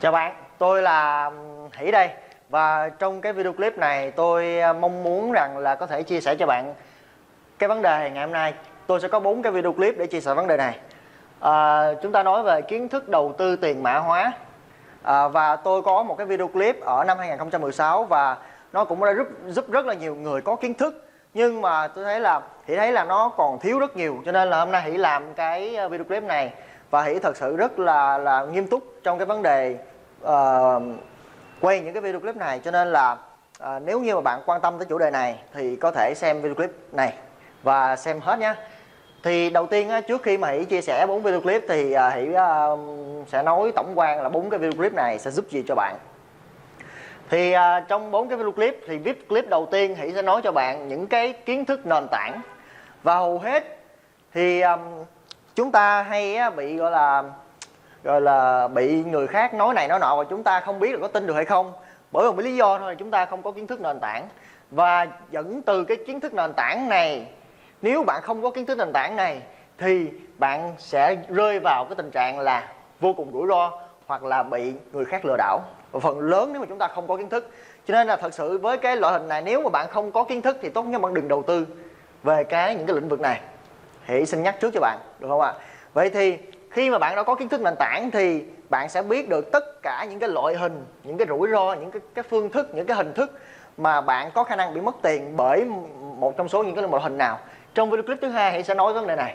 Chào bạn, tôi là Hỷ đây. Và trong cái video clip này tôi ờ, mong muốn rằng là có thể chia sẻ cho bạn cái vấn đề ngày hôm nay. Tôi sẽ có bốn cái video clip để chia sẻ vấn đề này. À, chúng ta nói về kiến thức đầu tư tiền mã hóa. À, và tôi có một cái video clip ở năm 2016 và nó cũng đã giúp giúp rất là nhiều người có kiến thức. Nhưng mà tôi thấy là thì thấy là nó còn thiếu rất nhiều. Cho nên là hôm nay hãy làm cái video clip này và Hỷ thật sự rất là là nghiêm túc trong cái vấn đề uh, quay những cái video clip này. Cho nên là uh, nếu như mà bạn quan tâm tới chủ đề này thì có thể xem video clip này và xem hết nhé thì đầu tiên á, trước khi mà hỷ chia sẻ bốn video clip thì uh, hỷ uh, sẽ nói tổng quan là bốn cái video clip này sẽ giúp gì cho bạn. Thì uh, trong bốn cái video clip thì video clip đầu tiên hỷ sẽ nói cho bạn những cái kiến thức nền tảng. Và hầu hết thì um, chúng ta hay bị, gọi là gọi là, bị người khác nói này nói nọ và chúng ta không biết là có tin được hay không. Bởi một lý do thôi là chúng ta không có kiến thức nền tảng. Và dẫn từ cái kiến thức nền tảng này, nếu bạn không có kiến thức nền tảng này, thì bạn sẽ rơi vào cái tình trạng là vô cùng rủi ro hoặc là bị người khác lừa đảo. Và phần lớn nếu mà chúng ta không có kiến thức. Cho nên là thật sự với cái loại hình này, nếu mà bạn không có kiến thức thì tốt nhất bạn đừng đầu tư về cái những cái lĩnh vực này hãy xin nhắc trước cho bạn được không ạ? Vậy thì khi mà bạn đã có kiến thức nền tảng thì bạn sẽ biết được tất cả những cái loại hình những cái rủi ro những cái, cái phương thức những cái hình thức mà bạn có khả năng bị mất tiền bởi một trong số những cái loại hình nào. Trong video clip thứ hai hãy sẽ nói vấn đề này.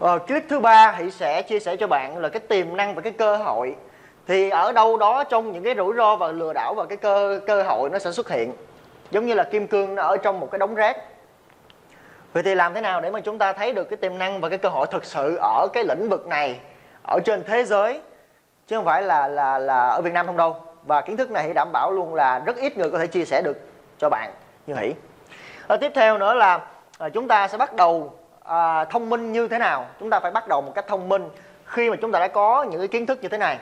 Ờ, clip thứ ba hãy sẽ chia sẻ cho bạn là cái tiềm năng và cái cơ hội. Thì ở đâu đó trong những cái rủi ro và lừa đảo và cái cơ cơ hội nó sẽ xuất hiện. Giống như là kim cương nó ở trong một cái đống rác vậy thì làm thế nào để mà chúng ta thấy được cái tiềm năng và cái cơ hội thực sự ở cái lĩnh vực này ở trên thế giới chứ không phải là là là ở Việt Nam không đâu? Và kiến thức này đảm bảo luôn là rất ít người có thể chia sẻ được cho bạn như hỷ. Ở tiếp theo nữa là à, chúng ta sẽ bắt đầu à, thông minh như thế nào? Chúng ta phải bắt đầu một cách thông minh khi mà chúng ta đã có những cái kiến thức như thế này.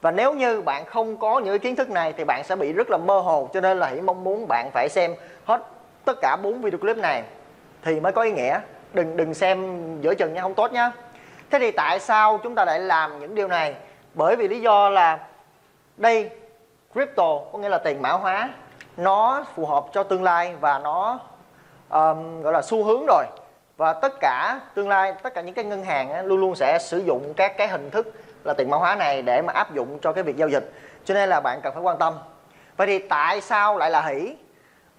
Và nếu như bạn không có những cái kiến thức này thì bạn sẽ bị rất là mơ hồ cho nên là hãy mong muốn bạn phải xem hết tất cả bốn video clip này thì mới có ý nghĩa. Đừng đừng xem giữa chừng nha không tốt nhá thế thì tại sao chúng ta lại làm những điều này? Bởi vì lý do là đây crypto có nghĩa là tiền mã hóa nó phù hợp cho tương lai và nó um, gọi là xu hướng rồi. Và tất cả tương lai tất cả những cái ngân hàng á, luôn luôn sẽ sử dụng các cái hình thức là tiền mã hóa này để mà áp dụng cho cái việc giao dịch. Cho nên là bạn cần phải quan tâm. Vậy thì tại sao lại là hỷ?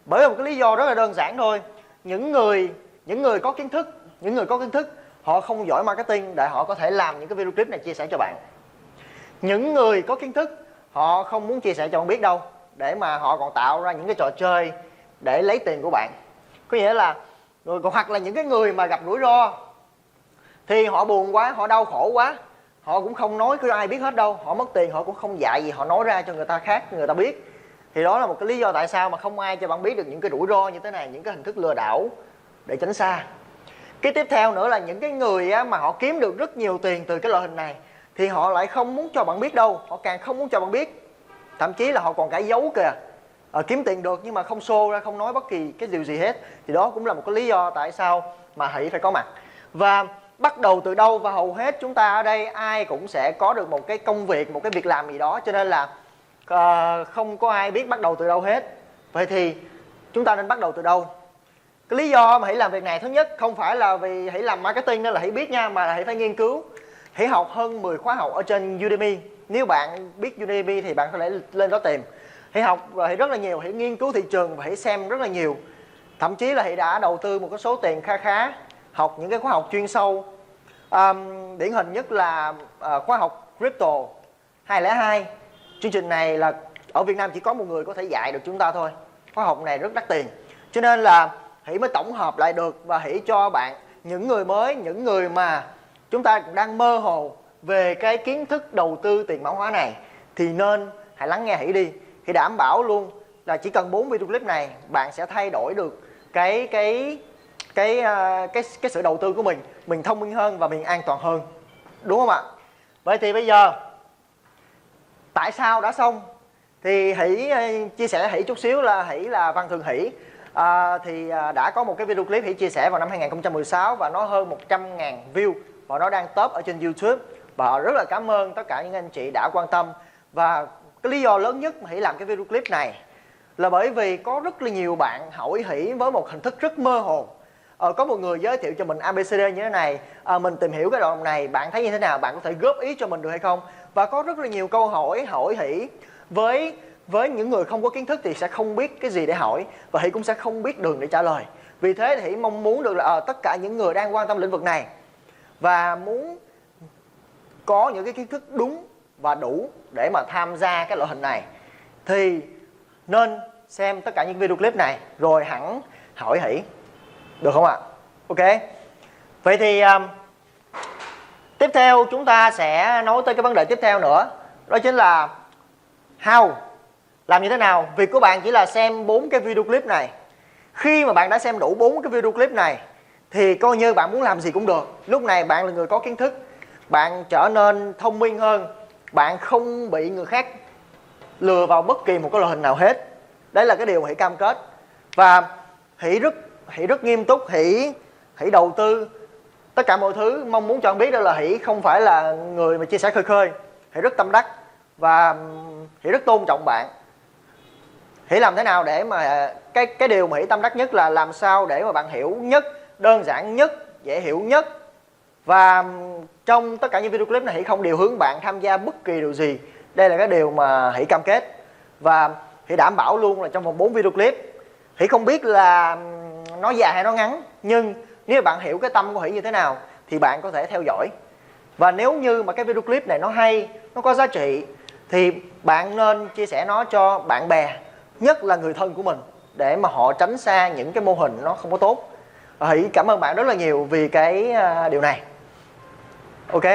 Bởi một cái lý do rất là đơn giản thôi những người những người có kiến thức, những người có kiến thức, họ không giỏi marketing để họ có thể làm những cái video clip này chia sẻ cho bạn. Những người có kiến thức, họ không muốn chia sẻ cho bạn biết đâu, để mà họ còn tạo ra những cái trò chơi để lấy tiền của bạn. Có nghĩa là rồi hoặc là những cái người mà gặp rủi ro, thì họ buồn quá, họ đau khổ quá, họ cũng không nói cứ ai biết hết đâu, họ mất tiền, họ cũng không dạy gì, họ nói ra cho người ta khác, người ta biết thì đó là một cái lý do tại sao mà không ai cho bạn biết được những cái rủi ro như thế này những cái hình thức lừa đảo để tránh xa. Cái tiếp theo nữa là những cái người á, mà họ kiếm được rất nhiều tiền từ cái loại hình này thì họ lại không muốn cho bạn biết đâu họ càng không muốn cho bạn biết. Thậm chí là họ còn cả giấu kìa. À, kiếm tiền được nhưng mà không xô ra không nói bất kỳ cái điều gì hết. Thì đó cũng là một cái lý do tại sao mà hãy phải có mặt. Và bắt đầu từ đâu và hầu hết chúng ta ở đây ai cũng sẽ có được một cái công việc một cái việc làm gì đó. Cho nên là Ờ, không có ai biết bắt đầu từ đâu hết. Vậy thì chúng ta nên bắt đầu từ đâu? Cái lý do mà hãy làm việc này thứ nhất không phải là vì hãy làm marketing nên là hãy biết nha mà là hãy phải nghiên cứu hãy học hơn 10 khóa học ở trên Udemy. Nếu bạn biết Udemy thì bạn có thể lên đó tìm. Hãy học và hãy rất là nhiều hãy nghiên cứu thị trường và hãy xem rất là nhiều. Thậm chí là hãy đã đầu tư một cái số tiền kha khá học những cái khóa học chuyên sâu. Um, điển hình nhất là uh, khóa học crypto 202 chương trình này là, ở Việt Nam chỉ có một người có thể dạy được chúng ta thôi. Khóa học này rất đắt tiền. Cho nên là hãy mới tổng hợp lại được và hãy cho bạn những người mới, những người mà chúng ta cũng đang mơ hồ về cái kiến thức đầu tư tiền mã hóa này. Thì nên hãy lắng nghe hãy đi. Thì đảm bảo luôn là chỉ cần 4 video clip này, bạn sẽ thay đổi được cái cái cái ờ, cái cái sự đầu tư của mình. Mình thông minh hơn và mình an toàn hơn. Đúng không ạ? Vậy thì bây giờ tại sao đã xong? Thì hãy ờ, chia sẻ hãy chút xíu là hãy là văn thường hỷ. À, thì à, đã có một cái video clip hãy chia sẻ vào năm 2016 và nó hơn 100.000 view và nó đang top ở trên YouTube. Và rất là cảm ơn tất cả những anh chị đã quan tâm. Và cái lý do lớn nhất mà hãy làm cái video clip này là bởi vì có rất là nhiều bạn hỏi hỷ với một hình thức rất mơ hồ. Ờ, có một người giới thiệu cho mình abcd như thế này. À, mình tìm hiểu cái đoạn này bạn thấy như thế nào? Bạn có thể góp ý cho mình được hay không? Và có rất là nhiều câu hỏi hỏi hỷ. Với với những người không có kiến thức thì sẽ không biết cái gì để hỏi và hỷ cũng sẽ không biết đường để trả lời. Vì thế thì hỷ mong muốn được là à, tất cả những người đang quan tâm lĩnh vực này và muốn có những cái kiến thức đúng và đủ để mà tham gia cái loại hình này thì nên xem tất cả những video clip này rồi hẳn hỏi hỷ. Được không ạ? Ok. Vậy thì um, tiếp theo chúng ta sẽ nói tới cái vấn đề tiếp theo nữa. Đó chính là how. Làm như thế nào? Việc của bạn chỉ là xem bốn cái video clip này. Khi mà bạn đã xem đủ bốn cái video clip này, thì coi như bạn muốn làm gì cũng được. Lúc này bạn là người có kiến thức, bạn trở nên thông minh hơn, bạn không bị người khác lừa vào bất kỳ một cái loại hình nào hết. Đấy là cái điều hãy cam kết. Và hãy rất hãy rất nghiêm túc, hãy hãy đầu tư tất cả mọi thứ mong muốn cho anh biết đó là hỷ không phải là người mà chia sẻ khơi khơi. Hỷ rất tâm đắc và hỷ rất tôn trọng bạn. Hỷ làm thế nào để mà à, cái cái điều mà hỷ tâm đắc nhất là làm sao để mà bạn hiểu nhất, đơn giản nhất, dễ hiểu nhất. Và trong tất cả những video clip này hỷ không điều hướng bạn tham gia bất kỳ điều gì. Đây là cái điều mà hỷ cam kết. Và hỷ đảm bảo luôn là trong vòng 4 video clip, hỷ không biết là nó dài hay nó ngắn, nhưng nếu bạn hiểu cái tâm của hỷ như thế nào, thì bạn có thể theo dõi. Và nếu như mà cái video clip này nó hay, nó có giá trị, thì bạn nên chia sẻ nó cho bạn bè, nhất là người thân của mình, để mà họ tránh xa những cái mô hình nó không có tốt. Hỷ cảm ơn bạn rất là nhiều vì cái à, điều này. Ok?